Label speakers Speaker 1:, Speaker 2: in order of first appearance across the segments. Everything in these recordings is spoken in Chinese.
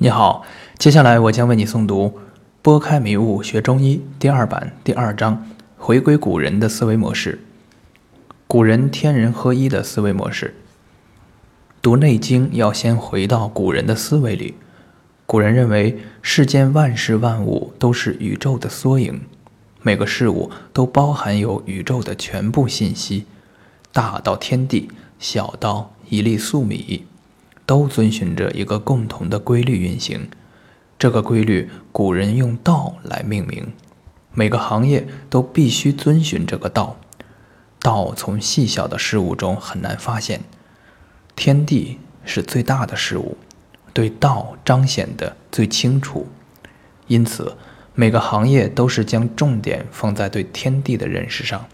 Speaker 1: 你好，接下来我将为你诵读《拨开迷雾学中医》第二版第二章：回归古人的思维模式。古人天人合一的思维模式。读《内经》要先回到古人的思维里。古人认为，世间万事万物都是宇宙的缩影，每个事物都包含有宇宙的全部信息，大到天地，小到一粒粟米。都遵循着一个共同的规律运行，这个规律古人用道来命名。每个行业都必须遵循这个道。道从细小的事物中很难发现，天地是最大的事物，对道彰显的最清楚。因此，每个行业都是将重点放在对天地的认识上，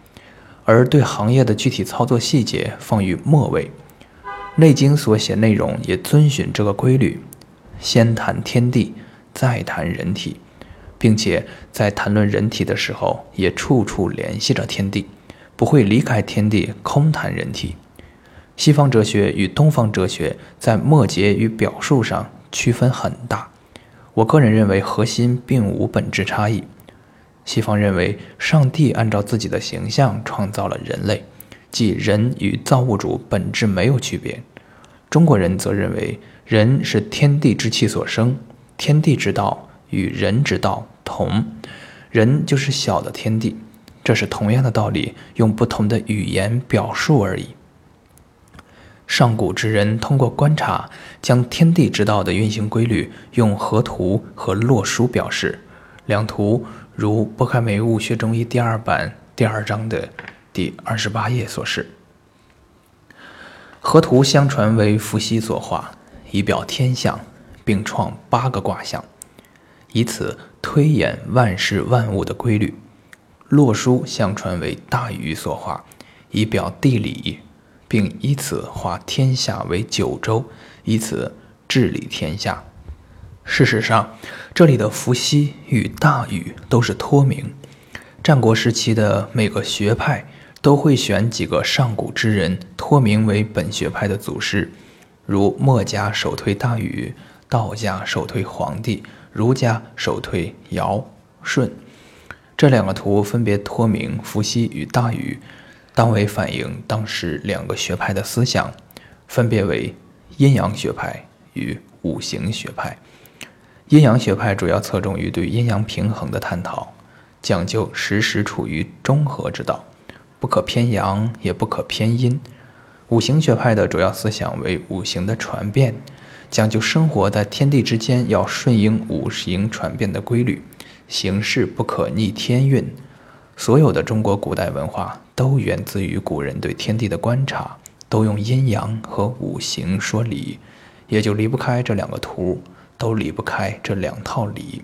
Speaker 1: 而对行业的具体操作细节放于末位。《内经》所写内容也遵循这个规律，先谈天地，再谈人体，并且在谈论人体的时候，也处处联系着天地，不会离开天地空谈人体。西方哲学与东方哲学在末节与表述上区分很大，我个人认为核心并无本质差异。西方认为上帝按照自己的形象创造了人类。即人与造物主本质没有区别，中国人则认为人是天地之气所生，天地之道与人之道同，人就是小的天地，这是同样的道理，用不同的语言表述而已。上古之人通过观察，将天地之道的运行规律用河图和洛书表示，两图如《拨开迷雾学中医》第二版第二章的。第二十八页所示，河图相传为伏羲所画，以表天象，并创八个卦象，以此推演万事万物的规律。洛书相传为大禹所画，以表地理，并以此画天下为九州，以此治理天下。事实上，这里的伏羲与大禹都是托名。战国时期的每个学派。都会选几个上古之人托名为本学派的祖师，如墨家首推大禹，道家首推黄帝，儒家首推尧舜。这两个图分别托名伏羲与大禹，当为反映当时两个学派的思想，分别为阴阳学派与五行学派。阴阳学派主要侧重于对阴阳平衡的探讨，讲究时时处于中和之道。不可偏阳，也不可偏阴。五行学派的主要思想为五行的传变，讲究生活在天地之间要顺应五行传变的规律，形势不可逆天运。所有的中国古代文化都源自于古人对天地的观察，都用阴阳和五行说理，也就离不开这两个图，都离不开这两套理。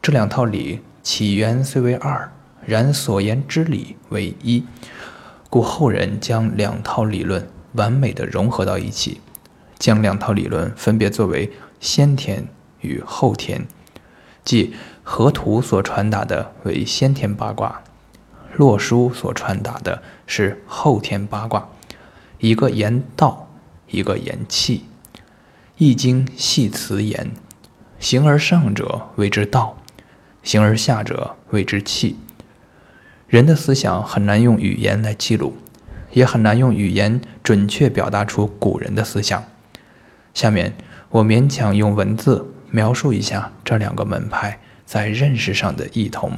Speaker 1: 这两套理起源虽为二。然所言之理为一，故后人将两套理论完美的融合到一起，将两套理论分别作为先天与后天，即河图所传达的为先天八卦，洛书所传达的是后天八卦，一个言道，一个言气，易经系辞言，形而上者谓之道，形而下者谓之气。人的思想很难用语言来记录，也很难用语言准确表达出古人的思想。下面我勉强用文字描述一下这两个门派在认识上的异同。